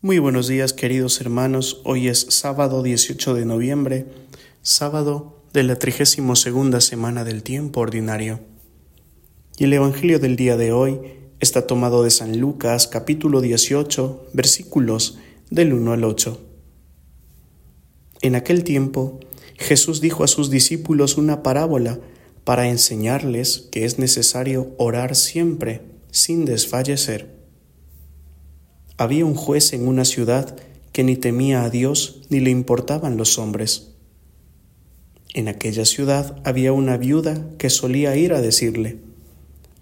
Muy buenos días queridos hermanos, hoy es sábado 18 de noviembre, sábado de la 32 segunda semana del tiempo ordinario. Y el Evangelio del día de hoy está tomado de San Lucas capítulo 18 versículos del 1 al 8. En aquel tiempo Jesús dijo a sus discípulos una parábola para enseñarles que es necesario orar siempre sin desfallecer había un juez en una ciudad que ni temía a Dios ni le importaban los hombres. En aquella ciudad había una viuda que solía ir a decirle,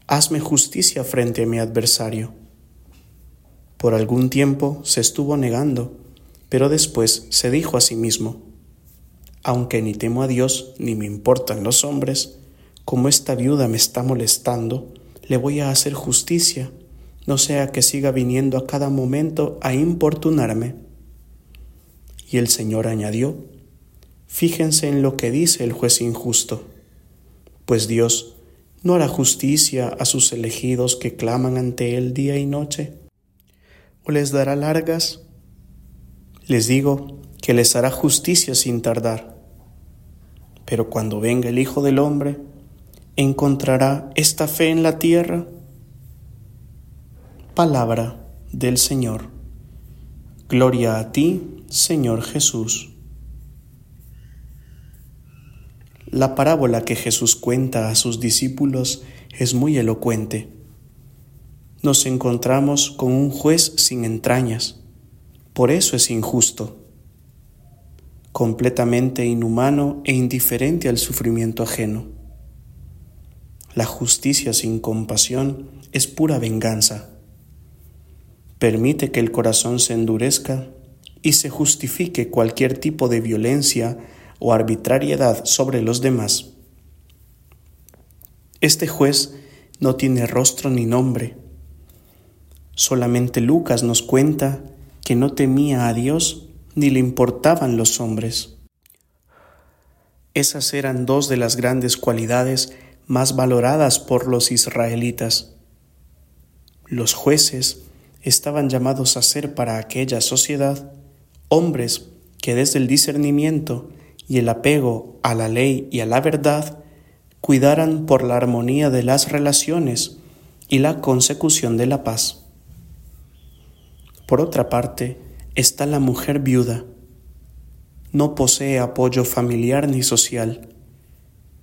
Hazme justicia frente a mi adversario. Por algún tiempo se estuvo negando, pero después se dijo a sí mismo, Aunque ni temo a Dios ni me importan los hombres, como esta viuda me está molestando, le voy a hacer justicia no sea que siga viniendo a cada momento a importunarme. Y el Señor añadió, Fíjense en lo que dice el juez injusto, pues Dios no hará justicia a sus elegidos que claman ante Él día y noche, o les dará largas. Les digo que les hará justicia sin tardar. Pero cuando venga el Hijo del Hombre, ¿encontrará esta fe en la tierra? Palabra del Señor. Gloria a ti, Señor Jesús. La parábola que Jesús cuenta a sus discípulos es muy elocuente. Nos encontramos con un juez sin entrañas, por eso es injusto, completamente inhumano e indiferente al sufrimiento ajeno. La justicia sin compasión es pura venganza permite que el corazón se endurezca y se justifique cualquier tipo de violencia o arbitrariedad sobre los demás. Este juez no tiene rostro ni nombre. Solamente Lucas nos cuenta que no temía a Dios ni le importaban los hombres. Esas eran dos de las grandes cualidades más valoradas por los israelitas. Los jueces estaban llamados a ser para aquella sociedad hombres que desde el discernimiento y el apego a la ley y a la verdad cuidaran por la armonía de las relaciones y la consecución de la paz. Por otra parte, está la mujer viuda. No posee apoyo familiar ni social,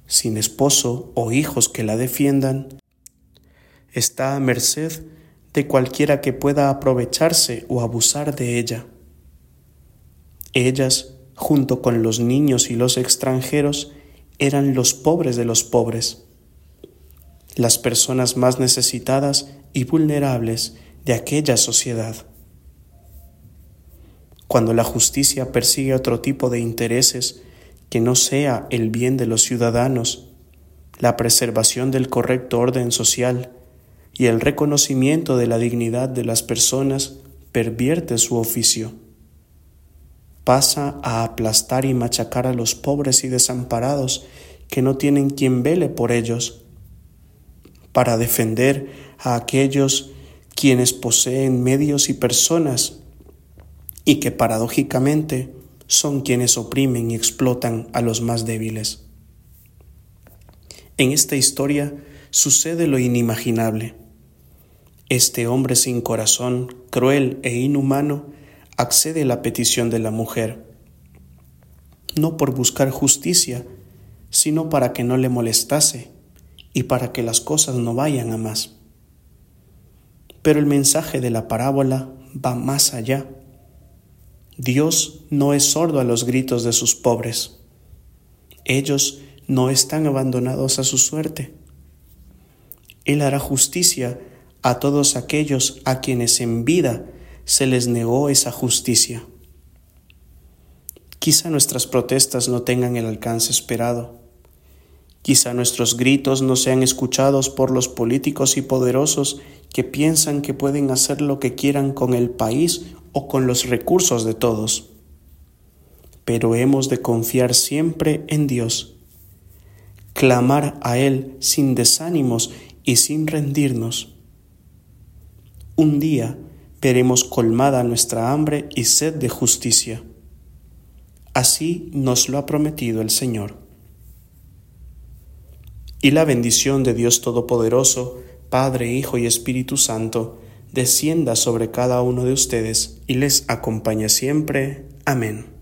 sin esposo o hijos que la defiendan, está a merced de cualquiera que pueda aprovecharse o abusar de ella. Ellas, junto con los niños y los extranjeros, eran los pobres de los pobres, las personas más necesitadas y vulnerables de aquella sociedad. Cuando la justicia persigue otro tipo de intereses que no sea el bien de los ciudadanos, la preservación del correcto orden social, y el reconocimiento de la dignidad de las personas pervierte su oficio. Pasa a aplastar y machacar a los pobres y desamparados que no tienen quien vele por ellos, para defender a aquellos quienes poseen medios y personas y que paradójicamente son quienes oprimen y explotan a los más débiles. En esta historia sucede lo inimaginable. Este hombre sin corazón, cruel e inhumano, accede a la petición de la mujer, no por buscar justicia, sino para que no le molestase y para que las cosas no vayan a más. Pero el mensaje de la parábola va más allá. Dios no es sordo a los gritos de sus pobres. Ellos no están abandonados a su suerte. Él hará justicia a todos aquellos a quienes en vida se les negó esa justicia. Quizá nuestras protestas no tengan el alcance esperado. Quizá nuestros gritos no sean escuchados por los políticos y poderosos que piensan que pueden hacer lo que quieran con el país o con los recursos de todos. Pero hemos de confiar siempre en Dios, clamar a Él sin desánimos y sin rendirnos un día veremos colmada nuestra hambre y sed de justicia. Así nos lo ha prometido el Señor. Y la bendición de Dios Todopoderoso, Padre, Hijo y Espíritu Santo, descienda sobre cada uno de ustedes y les acompañe siempre. Amén.